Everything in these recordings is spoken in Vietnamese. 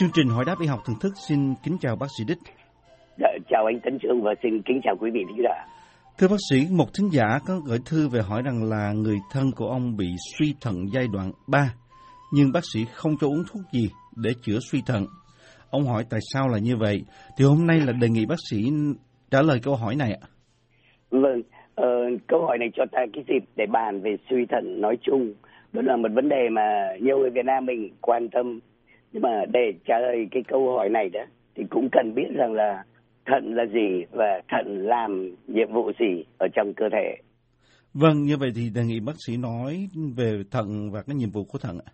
Chương trình hỏi đáp y học thường thức xin kính chào bác sĩ Đích. Dạ, chào anh Tấn Trương và xin kính chào quý vị thính giả. Thưa bác sĩ, một thính giả có gửi thư về hỏi rằng là người thân của ông bị suy thận giai đoạn 3, nhưng bác sĩ không cho uống thuốc gì để chữa suy thận. Ông hỏi tại sao là như vậy? Thì hôm nay là đề nghị bác sĩ trả lời câu hỏi này ạ. Vâng, uh, câu hỏi này cho ta cái dịp để bàn về suy thận nói chung. Đó là một vấn đề mà nhiều người Việt Nam mình quan tâm. Nhưng mà để trả lời cái câu hỏi này đó, thì cũng cần biết rằng là thận là gì và thận làm nhiệm vụ gì ở trong cơ thể. Vâng, như vậy thì đề nghị bác sĩ nói về thận và cái nhiệm vụ của thận ạ.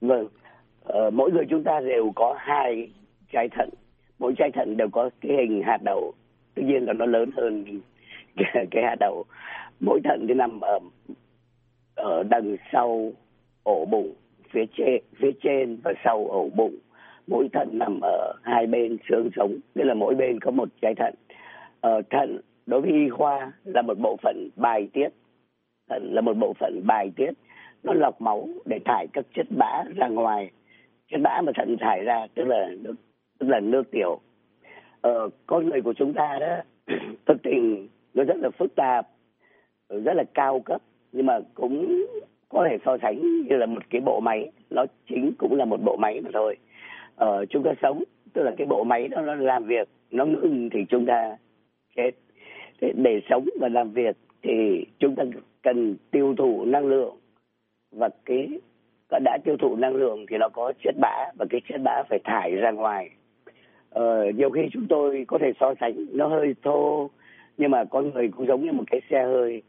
Vâng, uh, mỗi người chúng ta đều có hai trái thận. Mỗi trái thận đều có cái hình hạt đậu. Tuy nhiên là nó lớn hơn cái, cái hạt đậu. Mỗi thận thì nằm ở ở đằng sau ổ bụng, phía trên, phía trên và sau ổ bụng. Mỗi thận nằm ở hai bên xương sống tức là mỗi bên có một trái thận. Ở thận đối với y khoa là một bộ phận bài tiết. Thận là một bộ phận bài tiết. Nó lọc máu để thải các chất bã ra ngoài. Chất bã mà thận thải ra tức là nước tức là nước tiểu. Ờ, con người của chúng ta đó thực tình nó rất là phức tạp rất là cao cấp nhưng mà cũng có thể so sánh như là một cái bộ máy. Nó chính cũng là một bộ máy mà thôi. Ờ, chúng ta sống tức là cái bộ máy đó nó làm việc nó ngưng thì chúng ta chết thế để sống và làm việc thì chúng ta cần tiêu thụ năng lượng. Và cái đã tiêu thụ năng lượng thì nó có chất bã và cái chất bã phải thải ra ngoài. Ờ, nhiều khi chúng tôi có thể so sánh nó hơi thô nhưng mà con người cũng giống như một cái xe hơi.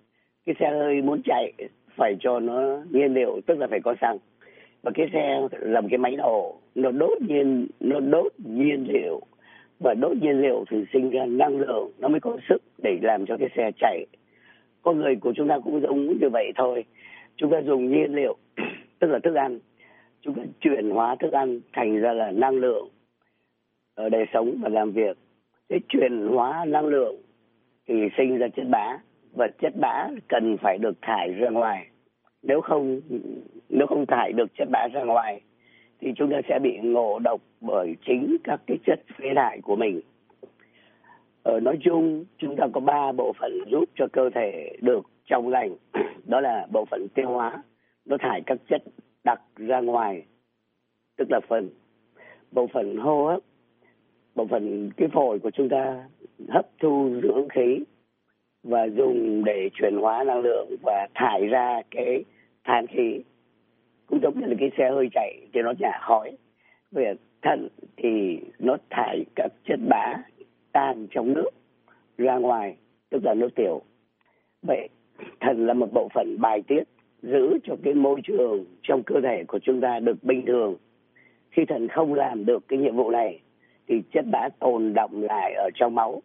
Cái xe hơi muốn chạy phải cho nó nhiên liệu, tức là phải có xăng. Và cái xe là một cái máy nổ nó đốt nhiên, nó đốt nhiên liệu. Và đốt nhiên liệu thì sinh ra năng lượng, nó mới có sức để làm cho cái xe chạy. Con người của chúng ta cũng giống như vậy thôi. Chúng ta dùng nhiên liệu, tức là thức ăn. Chúng ta chuyển hóa thức ăn thành ra là năng lượng ở đời sống và làm việc. Cái chuyển hóa năng lượng thì sinh ra chất bã và chất bã cần phải được thải ra ngoài. Nếu không nếu không thải được chất bã ra ngoài, thì chúng ta sẽ bị ngộ độc bởi chính các cái chất phế thải của mình. Ở nói chung, chúng ta có ba bộ phận giúp cho cơ thể được trong lành. Đó là bộ phận tiêu hóa, nó thải các chất đặc ra ngoài, tức là phần. Bộ phận hô hấp, bộ phận cái phổi của chúng ta hấp thu dưỡng khí và dùng để chuyển hóa năng lượng và thải ra cái than khí. Cũng giống như là cái xe hơi chạy thì nó nhả khói. Về thận thì nó thải các chất bã tan trong nước ra ngoài, tức là nước tiểu. Vậy thận là một bộ phận bài tiết giữ cho cái môi trường trong cơ thể của chúng ta được bình thường. Khi thận không làm được cái nhiệm vụ này thì chất bã tồn động lại ở trong máu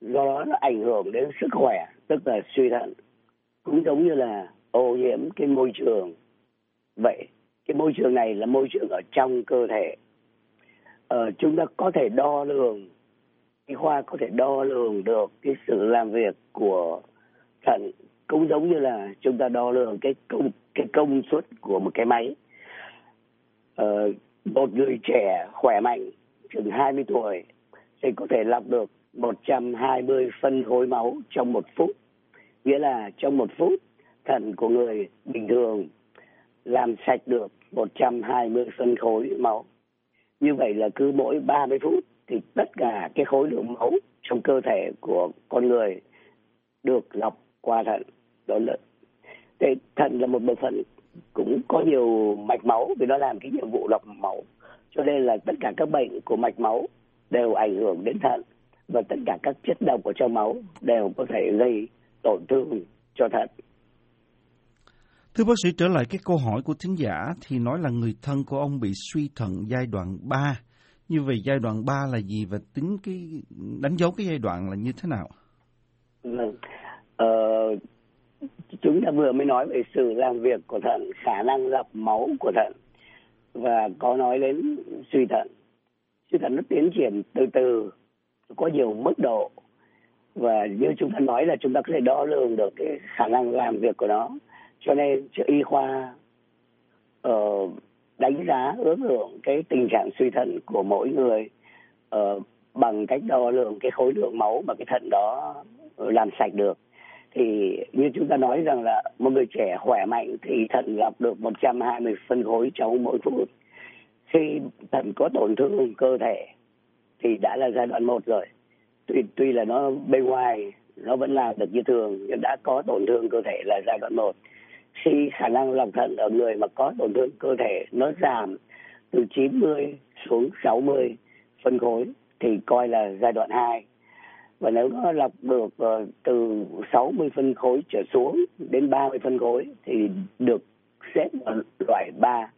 do đó nó ảnh hưởng đến sức khỏe tức là suy thận. Cũng giống như là ô nhiễm cái môi trường. Vậy cái môi trường này là môi trường ở trong cơ thể. Ờ, chúng ta có thể đo lường cái khoa có thể đo lường được cái sự làm việc của thận. Cũng giống như là chúng ta đo lường cái công cái công suất của một cái máy. Ờ, một người trẻ khỏe mạnh chừng 20 tuổi thì có thể lọc được 120 phân khối máu trong một phút nghĩa là trong một phút, thận của người bình thường làm sạch được 120 phân khối máu. Như vậy là cứ mỗi 30 phút thì tất cả cái khối lượng máu trong cơ thể của con người được lọc qua thận. Đó là thế thận là một bộ phận cũng có nhiều mạch máu, vì nó làm cái nhiệm vụ lọc máu. Cho nên là tất cả các bệnh của mạch máu đều ảnh hưởng đến thận và tất cả các chất độc ở trong máu đều có thể gây tổn thương cho thận. Thưa bác sĩ, trở lại cái câu hỏi của thính giả thì nói là người thân của ông bị suy thận giai đoạn 3. Như vậy giai đoạn 3 là gì và tính cái đánh dấu cái giai đoạn là như thế nào? Vâng. Ờ, chúng ta vừa mới nói về sự làm việc của thận, khả năng lọc máu của thận và có nói đến suy thận. Suy thận nó tiến triển từ từ, có nhiều mức độ. Và như chúng ta nói là chúng ta có thể đo lường được cái khả năng làm việc của nó. Cho nên y khoa uh, đánh giá ước lượng cái tình trạng suy thận của mỗi người uh, bằng cách đo lường cái khối lượng máu mà cái thận đó làm sạch được. Thì như chúng ta nói rằng là một người trẻ khỏe mạnh thì thận lọc được 120 phân khối trong mỗi phút. Khi thận có tổn thương cơ thể thì đã là giai đoạn một rồi. Tuy tuy là nó bên ngoài nó vẫn làm được như thường nhưng đã có tổn thương cơ thể là giai đoạn một. Khi khả năng lọc thận ở người mà có tổn thương cơ thể nó giảm từ 90 xuống 60 phân khối thì coi là giai đoạn 2 và nếu nó lọc được uh, từ 60 phân khối trở xuống đến 30 phân khối thì được xếp vào loại 3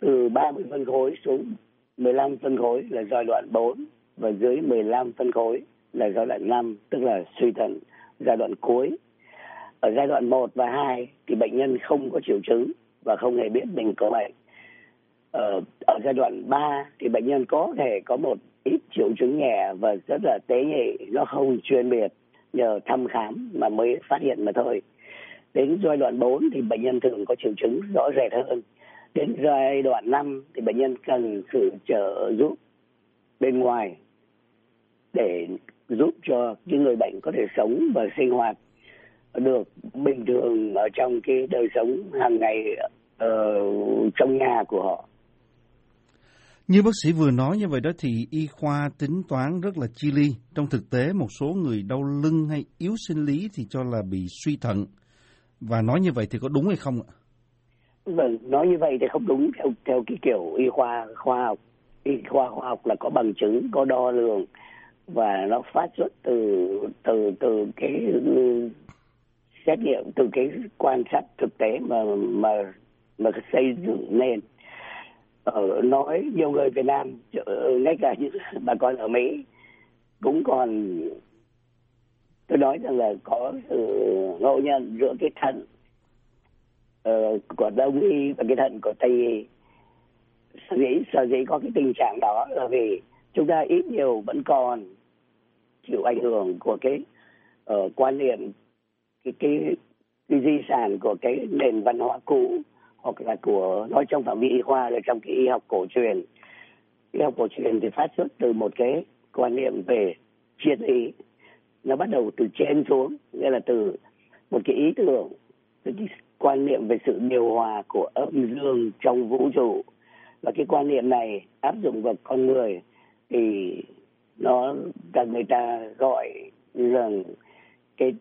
từ 30 phân khối xuống 15 phân khối là giai đoạn 4 và dưới 15 phân khối là giai đoạn 5 tức là suy thận giai đoạn cuối. Ở giai đoạn 1 và 2 thì bệnh nhân không có triệu chứng và không hề biết mình có bệnh. Ở, ở giai đoạn 3 thì bệnh nhân có thể có một ít triệu chứng nhẹ và rất là tế nhị nó không chuyên biệt nhờ thăm khám mà mới phát hiện mà thôi. Đến giai đoạn 4 thì bệnh nhân thường có triệu chứng rõ rệt hơn đến giai đoạn 5 thì bệnh nhân cần sự trợ giúp bên ngoài để giúp cho những người bệnh có thể sống và sinh hoạt được bình thường ở trong cái đời sống hàng ngày ở trong nhà của họ như bác sĩ vừa nói như vậy đó thì y khoa tính toán rất là chi ly. Trong thực tế, một số người đau lưng hay yếu sinh lý thì cho là bị suy thận. Và nói như vậy thì có đúng hay không ạ? Vâng, nói như vậy thì không đúng theo theo cái kiểu y khoa khoa học. Y khoa khoa học là có bằng chứng, có đo lường và nó phát xuất từ từ từ cái xét nghiệm từ cái quan sát thực tế mà mà mà xây dựng nên ở nói nhiều người Việt Nam ngay cả những bà con ở Mỹ cũng còn tôi nói rằng là có sự ngẫu nhân giữa cái thận uh, của đông y và cái thận của tây y. Sở dĩ sở dĩ có cái tình trạng đó là vì chúng ta ít nhiều vẫn còn chịu ảnh hưởng của cái uh, quan niệm cái, cái cái di sản của cái nền văn hóa cũ hoặc là của nói trong phạm vi y khoa là trong cái y học cổ truyền. Y học cổ truyền thì phát xuất từ một cái quan niệm về triết lý. Nó bắt đầu từ trên xuống nghĩa là từ một cái ý tưởng cái quan niệm về sự điều hòa của âm dương trong vũ trụ. Và cái quan niệm này áp dụng vào con người thì nó là người ta gọi rằng cái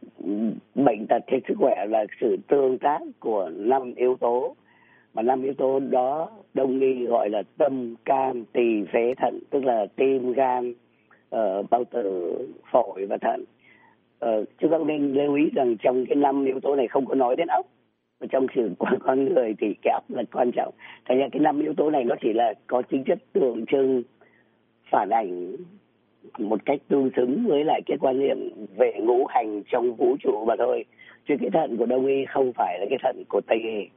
bệnh tật hay sức khỏe là sự tương tác của năm yếu tố. Mà năm yếu tố đó đông y gọi là tâm can tỳ phế thận tức là tim gan uh, bao tử phổi và thận. Uh, chúng ta nên lưu ý rằng trong cái năm yếu tố này không có nói đến ốc và trong sự quan con người thì cái ốc là quan trọng. Thành ra cái năm yếu tố này nó chỉ là có tính chất tượng trưng, phản ảnh, một cách tương xứng với lại cái quan niệm về ngũ hành trong vũ trụ mà thôi. Chứ cái thận của đông y không phải là cái thận của tây y.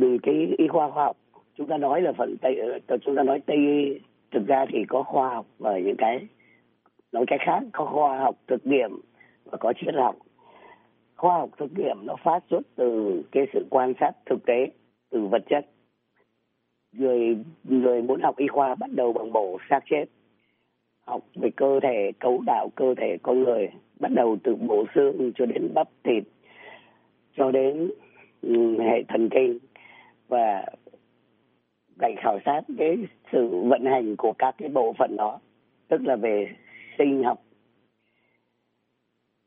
Từ cái y khoa khoa học, chúng ta nói là phần tây ờ, chúng ta nói tây y, thực ra thì có khoa học và những cái, nói cách khác, có khoa học thực nghiệm và có triết học khoa học thực nghiệm nó phát xuất từ cái sự quan sát thực tế từ vật chất. Người người muốn học y khoa bắt đầu bằng bổ xác chết. Học về cơ thể, cấu tạo cơ thể con người, bắt đầu từ bộ xương cho đến bắp thịt, cho đến hệ thần kinh và cảnh khảo sát cái sự vận hành của các cái bộ phận đó. Tức là về sinh học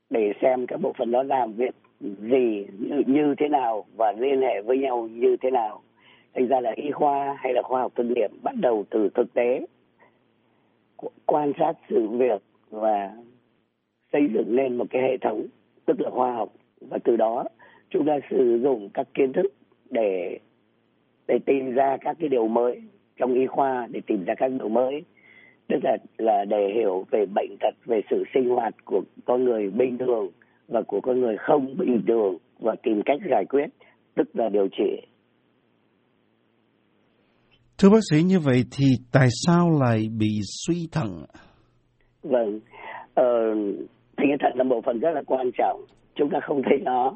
để xem các bộ phận đó làm việc gì như, như thế nào và liên hệ với nhau như thế nào. Thành ra là y khoa hay là khoa học thực nghiệm bắt đầu từ thực tế quan sát sự việc và xây dựng lên một cái hệ thống tức là khoa học. Và từ đó chúng ta sử dụng các kiến thức để để tìm ra các cái điều mới trong y khoa để tìm ra các điều mới tức là là để hiểu về bệnh tật về sự sinh hoạt của con người bình thường và của con người không bình thường và tìm cách giải quyết tức là điều trị Thưa bác sĩ như vậy thì tại sao lại bị suy thận? Vâng, ờ, thì thận là bộ phận rất là quan trọng. Chúng ta không thấy nó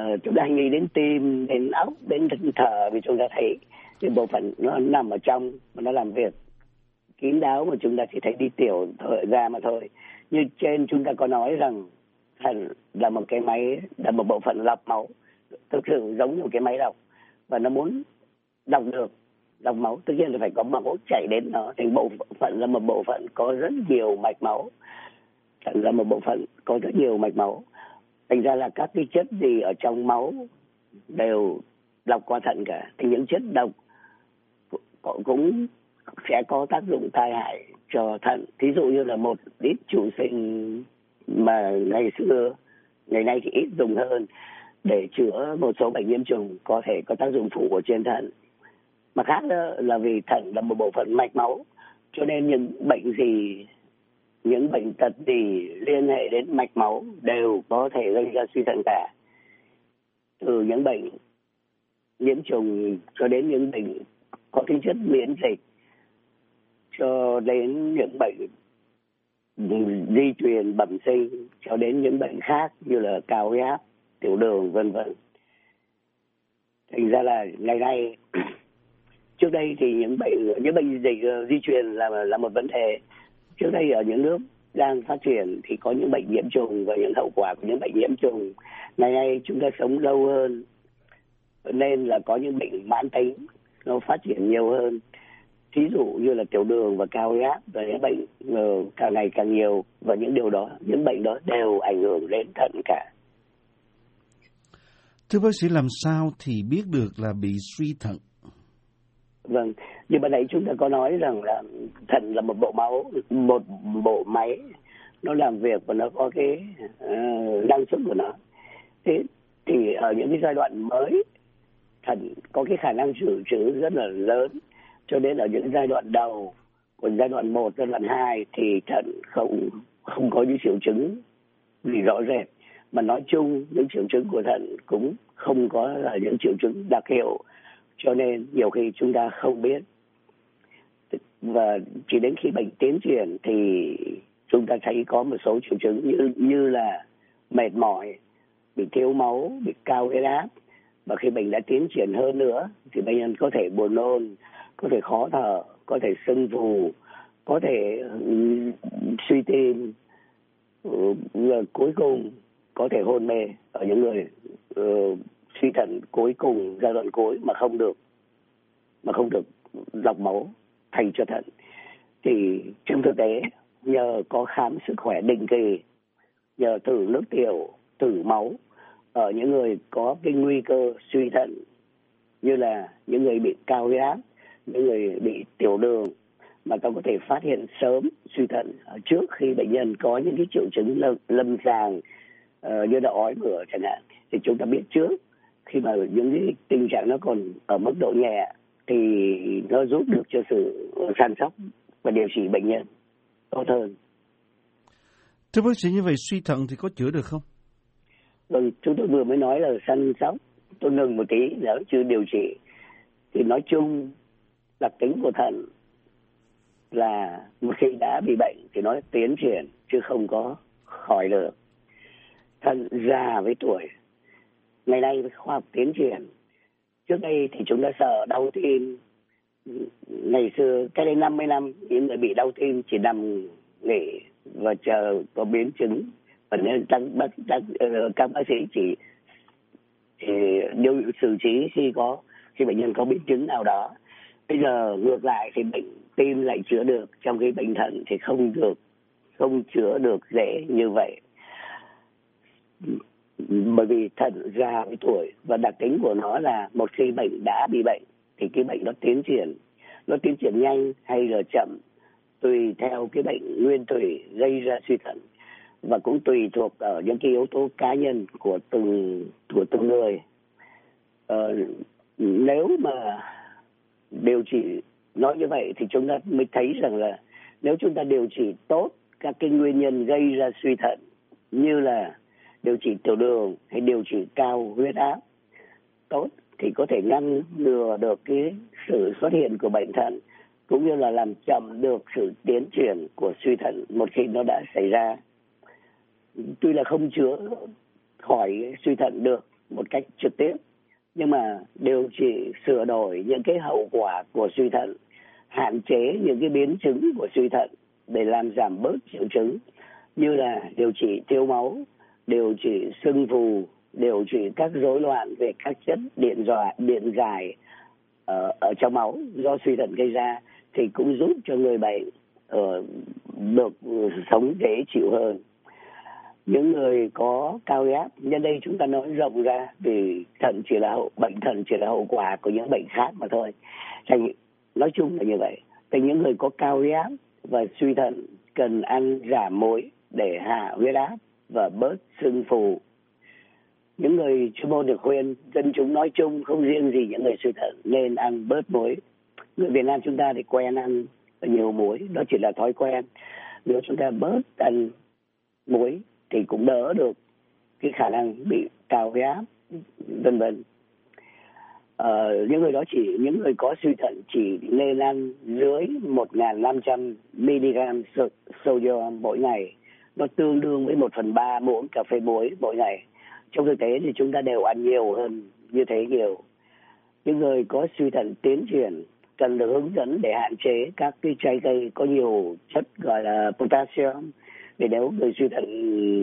uh, chúng ta nghĩ đến tim đến óc đến thở vì chúng ta thấy cái bộ phận nó nằm ở trong và nó làm việc kín đáo mà chúng ta chỉ thấy đi tiểu thở ra mà thôi. Như trên chúng ta có nói rằng thận là một cái máy, là một bộ phận lọc máu. Thực sự giống một cái máy lọc. Và nó muốn lọc được, lọc máu. Tất nhiên là phải có máu chảy đến nó. Thành bộ phận là một bộ phận có rất nhiều mạch máu. Thận là một bộ phận có rất nhiều mạch máu. Thành ra là các cái chất gì ở trong máu đều lọc qua thận cả. Thì những chất độc cũng sẽ có tác dụng tai hại cho thận. Thí dụ như là một ít chủ sinh mà ngày xưa, ngày nay thì ít dùng hơn để chữa một số bệnh nhiễm trùng có thể có tác dụng phụ của trên thận. Mà khác nữa là vì thận là một bộ phận mạch máu, cho nên những bệnh gì, những bệnh tật gì liên hệ đến mạch máu đều có thể gây ra suy thận cả. Từ những bệnh nhiễm trùng cho đến những bệnh có tính chất miễn dịch cho đến những bệnh di truyền bẩm sinh, cho đến những bệnh khác như là cao huyết áp tiểu đường, vân vân. Thành ra là ngày nay, trước đây thì những bệnh những bệnh dịch ờ, di truyền là là một vấn đề. Trước đây ở những nước đang phát triển thì có những bệnh nhiễm trùng và những hậu quả của những bệnh nhiễm trùng. Ngày nay chúng ta sống lâu hơn, nên là có những bệnh mãn tính, nó phát triển nhiều hơn thí dụ như là tiểu đường và cao huyết áp và những bệnh uh, càng ngày càng nhiều và những điều đó những bệnh đó đều ảnh hưởng đến thận cả. Thưa bác sĩ làm sao thì biết được là bị suy thận? Vâng như ban nãy chúng ta có nói rằng là thận là một bộ máu một bộ máy nó làm việc và nó có cái uh, năng suất của nó. Thế thì ở những cái giai đoạn mới thận có cái khả năng dự trữ rất là lớn cho nên ở những giai đoạn đầu của giai đoạn 1, giai đoạn 2 thì thận không không có những triệu chứng gì rõ rệt. Mà nói chung những triệu chứng của thận cũng không có là những triệu chứng đặc hiệu. Cho nên nhiều khi chúng ta không biết. Và chỉ đến khi bệnh tiến triển thì chúng ta thấy có một số triệu chứng như như là mệt mỏi bị thiếu máu bị cao huyết áp. Và khi bệnh đã tiến triển hơn nữa thì bệnh nhân có thể buồn nôn có thể khó thở có thể sưng phù có thể ừ, suy tim ừ, cuối cùng có thể hôn mê ở những người uh, suy thận cuối cùng giai đoạn cuối mà không được mà không được lọc máu thành cho thận. Thì trong thực tế nhờ có khám sức khỏe định kỳ nhờ thử nước tiểu thử máu ở những người có cái nguy cơ suy thận như là những người bị cao huyết áp những người bị tiểu đường mà ta có thể phát hiện sớm suy thận trước khi bệnh nhân có những cái triệu chứng lâm, lâm sàng uh, như là ói mửa chẳng hạn thì chúng ta biết trước khi mà những cái tình trạng nó còn ở mức độ nhẹ thì nó giúp được cho sự săn sóc và điều trị bệnh nhân tốt hơn. Thưa bác sĩ như vậy suy thận thì có chữa được không? Vâng, chúng tôi vừa mới nói là săn sóc. Tôi ngừng một tí nếu chưa điều trị. Thì nói chung đặc tính của thận là một khi đã bị bệnh thì nó tiến triển chứ không có khỏi được. Thận già với tuổi. Ngày nay khoa học tiến triển. Trước đây thì chúng ta sợ đau tim. Ngày xưa, cách đây 50 năm, những người bị đau tim chỉ nằm nghỉ và chờ có biến chứng và nên các bác, các, ờ, các bác sĩ chỉ, chỉ điều xử trí khi có khi bệnh nhân có biến chứng nào đó bây giờ ngược lại thì bệnh tim lại chữa được trong khi bệnh thận thì không được không chữa được dễ như vậy. Bởi vì thận già với tuổi và đặc tính của nó là một khi bệnh đã bị bệnh thì cái bệnh nó tiến triển. Nó tiến triển nhanh hay là chậm tùy theo cái bệnh nguyên thủy gây ra suy thận và cũng tùy thuộc ở những cái yếu tố cá nhân của từng của từng người. Ờ, nếu mà điều trị nói như vậy thì chúng ta mới thấy rằng là nếu chúng ta điều trị tốt các cái nguyên nhân gây ra suy thận như là điều trị tiểu đường hay điều trị cao huyết áp, tốt thì có thể ngăn ngừa được cái sự xuất hiện của bệnh thận cũng như là làm chậm được sự tiến triển của suy thận một khi nó đã xảy ra. Tuy là không chữa khỏi suy thận được một cách trực tiếp nhưng mà điều trị sửa đổi những cái hậu quả của suy thận hạn chế những cái biến chứng của suy thận để làm giảm bớt triệu chứng như là điều trị thiếu máu điều trị sưng phù điều trị các rối loạn về các chất điện dọa điện dài ở, ờ, ở trong máu do suy thận gây ra thì cũng giúp cho người bệnh ở được ừ, sống dễ chịu hơn những người có cao huyết áp nhân đây chúng ta nói rộng ra vì thận chỉ là hậu, bệnh thận chỉ là hậu quả của những bệnh khác mà thôi. Thành, nói chung là như vậy. Thì những người có cao huyết áp và suy thận cần ăn giảm muối để hạ huyết áp và bớt sưng phù. Những người chuyên môn được khuyên, dân chúng nói chung không riêng gì những người suy thận nên ăn bớt muối. Người Việt Nam chúng ta thì quen ăn nhiều muối, đó chỉ là thói quen. Nếu chúng ta bớt ăn muối thì cũng đỡ được cái khả năng bị cao huyết áp vân vân. Ờ, những người đó chỉ những người có suy thận chỉ nên ăn dưới 1.500 mg sodium mỗi ngày. Nó tương đương với một phần ba muỗng cà phê muối mỗi ngày. Trong thực tế thì chúng ta đều ăn nhiều hơn như thế nhiều. Những người có suy thận tiến triển cần được hướng dẫn để hạn chế các cái trái cây có nhiều chất gọi là potassium vì nếu người suy thận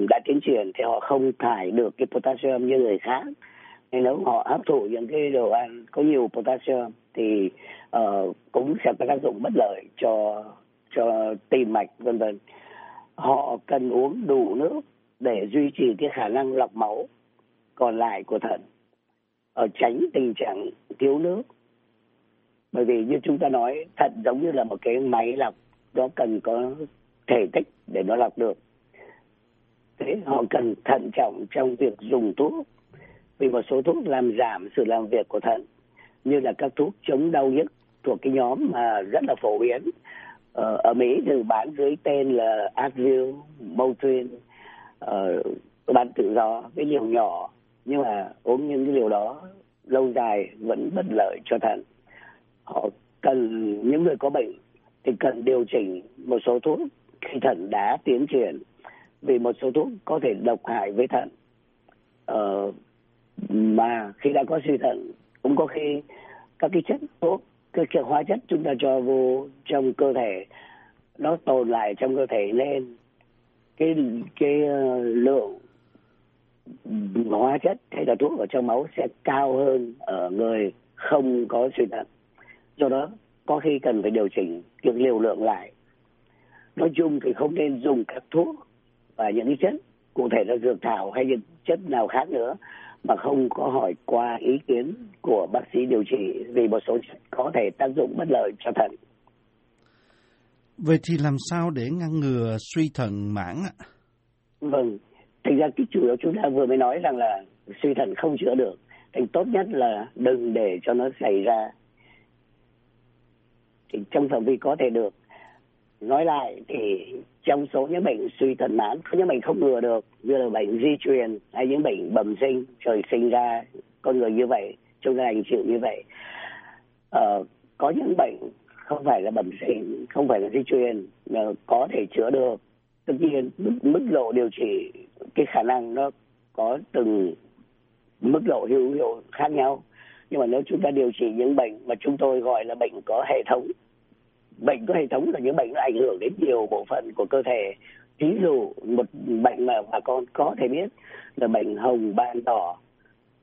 đã tiến triển thì họ không thải được cái potassium như người khác. Nên nếu họ hấp thụ những cái đồ ăn có nhiều potassium thì uh, cũng sẽ có tác dụng bất lợi cho cho tim mạch vân vân. Họ cần uống đủ nước để duy trì cái khả năng lọc máu còn lại của thận ở tránh tình trạng thiếu nước. Bởi vì như chúng ta nói thận giống như là một cái máy lọc nó cần có thể tích để nó lọc được. Thế họ cần thận trọng trong việc dùng thuốc vì một số thuốc làm giảm sự làm việc của thận như là các thuốc chống đau nhức thuộc cái nhóm mà rất là phổ biến ờ, ở Mỹ thì bán dưới tên là Advil, Motrin ờ, bán tự do với liều nhỏ nhưng mà uống những cái liều đó lâu dài vẫn bất lợi cho thận. Họ cần những người có bệnh thì cần điều chỉnh một số thuốc khi thận đã tiến triển vì một số thuốc có thể độc hại với thận. Ờ, mà khi đã có suy thận cũng có khi các cái chất thuốc các cái hóa chất chúng ta cho vô trong cơ thể nó tồn lại trong cơ thể nên cái cái uh, lượng hóa chất hay là thuốc ở trong máu sẽ cao hơn ở người không có suy thận. Do đó có khi cần phải điều chỉnh cái liều lượng lại nói chung thì không nên dùng các thuốc và những cái chất cụ thể là dược thảo hay những chất nào khác nữa mà không có hỏi qua ý kiến của bác sĩ điều trị vì một số chất có thể tác dụng bất lợi cho thận. Vậy thì làm sao để ngăn ngừa suy thận mãn ạ? Vâng, thành ra cái chủ yếu chúng ta vừa mới nói rằng là suy thận không chữa được. Thành tốt nhất là đừng để cho nó xảy ra. Thì trong phạm vi có thể được nói lại thì trong số những bệnh suy thận mãn có những bệnh không ngừa được như là bệnh di truyền hay những bệnh bẩm sinh trời sinh ra con người như vậy chúng ta hành chịu như vậy. Ờ, có những bệnh không phải là bẩm sinh không phải là di truyền mà có thể chữa được. Tất nhiên mức, mức độ điều trị cái khả năng nó có từng mức độ hữu hiệu khác nhau. Nhưng mà nếu chúng ta điều trị những bệnh mà chúng tôi gọi là bệnh có hệ thống bệnh có hệ thống là những bệnh nó ảnh hưởng đến nhiều bộ phận của cơ thể. Ví dụ một bệnh mà bà con có thể biết là bệnh hồng ban đỏ.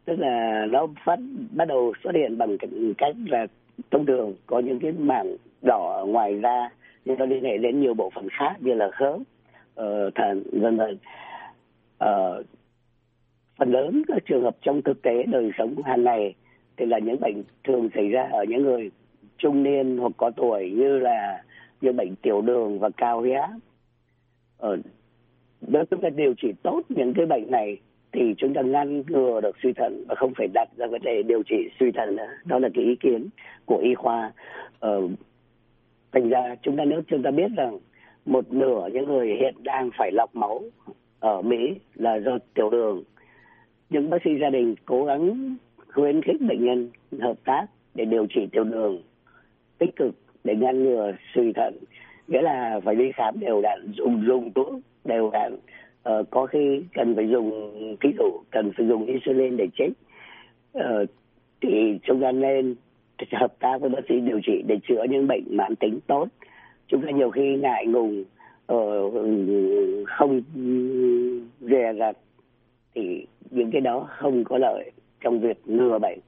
Tức là nó phát bắt đầu xuất hiện bằng cách là thông thường có những cái mảng đỏ ngoài da nhưng nó liên hệ đến nhiều bộ phận khác như là khớp uh, thận vân vân. Uh, phần lớn các trường hợp trong thực tế đời sống hàng ngày thì là những bệnh thường xảy ra ở những người trung niên hoặc có tuổi như là như bệnh tiểu đường và cao huyết. Áp ở nếu chúng ta điều trị tốt những cái bệnh này thì chúng ta ngăn ngừa được suy thận và không phải đặt ra vấn đề điều trị suy thận nữa. Đó là cái ý kiến của y khoa. Ờ, thành ra chúng ta nếu chúng ta biết rằng một nửa những người hiện đang phải lọc máu ở Mỹ là do tiểu đường những bác sĩ gia đình cố gắng khuyến khích bệnh nhân hợp tác để điều trị tiểu đường tích cực để ngăn ngừa suy thận nghĩa là phải đi khám đều đặn dùng dùng thuốc đều đặn. Ờ, có khi cần phải dùng ví dụ cần phải dùng insulin để chết. Ờ, thì chúng ta nên hợp tác với bác sĩ điều trị để chữa những bệnh mãn tính tốt. Chúng ta nhiều khi ngại ngùng ờ, không dè dặt thì những cái đó không có lợi trong việc ngừa bệnh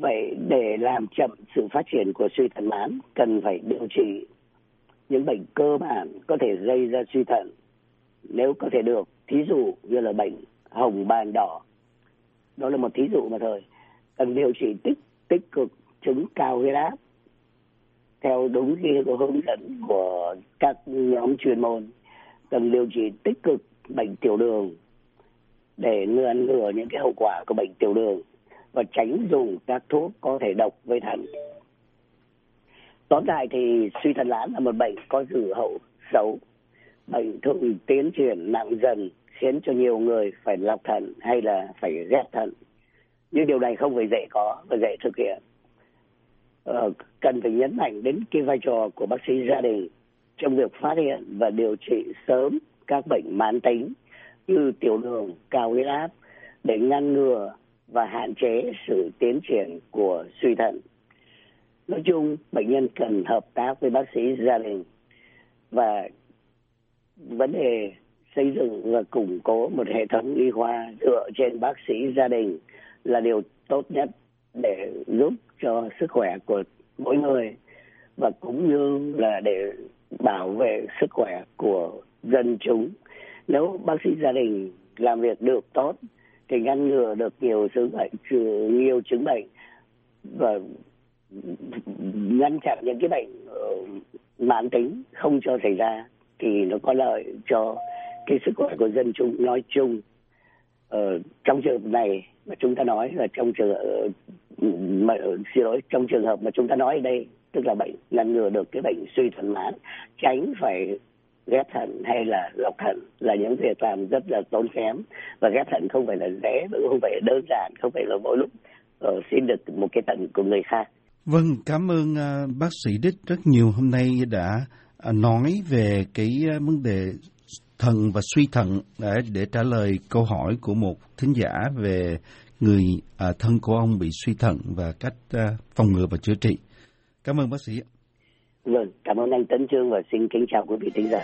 vậy để làm chậm sự phát triển của suy thận mãn, cần phải điều trị những bệnh cơ bản có thể gây ra suy thận. Nếu có thể được, thí dụ như là bệnh hồng bàn đỏ. Đó là một thí dụ mà thôi. Cần điều trị tích tích cực chứng cao huyết áp theo đúng cái hướng dẫn của các nhóm chuyên môn. Cần điều trị tích cực bệnh tiểu đường để ngừa ngừa những cái hậu quả của bệnh tiểu đường và tránh dùng các thuốc có thể độc với thận. Tóm lại thì suy thận lãn là một bệnh có dự hậu xấu. Bệnh thường tiến triển nặng dần khiến cho nhiều người phải lọc thận hay là phải ghép thận. Nhưng điều này không phải dễ có và dễ thực hiện. Ờ, cần phải nhấn mạnh đến cái vai trò của bác sĩ gia đình trong việc phát hiện và điều trị sớm các bệnh mãn tính như tiểu đường, cao huyết áp để ngăn ngừa và hạn chế sự tiến triển của suy thận. Nói chung, bệnh nhân cần hợp tác với bác sĩ gia đình và vấn đề xây dựng và củng cố một hệ thống y khoa dựa trên bác sĩ gia đình là điều tốt nhất để giúp cho sức khỏe của mỗi người và cũng như là để bảo vệ sức khỏe của dân chúng nếu bác sĩ gia đình làm việc được tốt thì ngăn ngừa được nhiều chứng bệnh nhiều chứng bệnh và ngăn chặn những cái bệnh ờ, mãn tính không cho xảy ra thì nó có lợi cho cái sức khỏe của dân chúng. Nói chung ờ, trong trường hợp này mà chúng ta nói là trong trường ờ, mà ờ, xin lỗi trong trường hợp mà chúng ta nói ở đây tức là bệnh ngăn ngừa được cái bệnh suy thận mãn tránh phải ghép thận hay là lọc thận là những việc làm rất là tốn kém và ghép thận không phải là dễ cũng không phải là đơn giản không phải là mỗi lúc uh, xin được một cái thận của người khác vâng cảm ơn uh, bác sĩ đích rất nhiều hôm nay đã uh, nói về cái uh, vấn đề thận và suy thận để để trả lời câu hỏi của một thính giả về người à, thân của ông bị suy thận và cách à, phòng ngừa và chữa trị. Cảm ơn bác sĩ. Vâng, cảm ơn anh Tấn Trương và xin kính chào quý vị thính giả.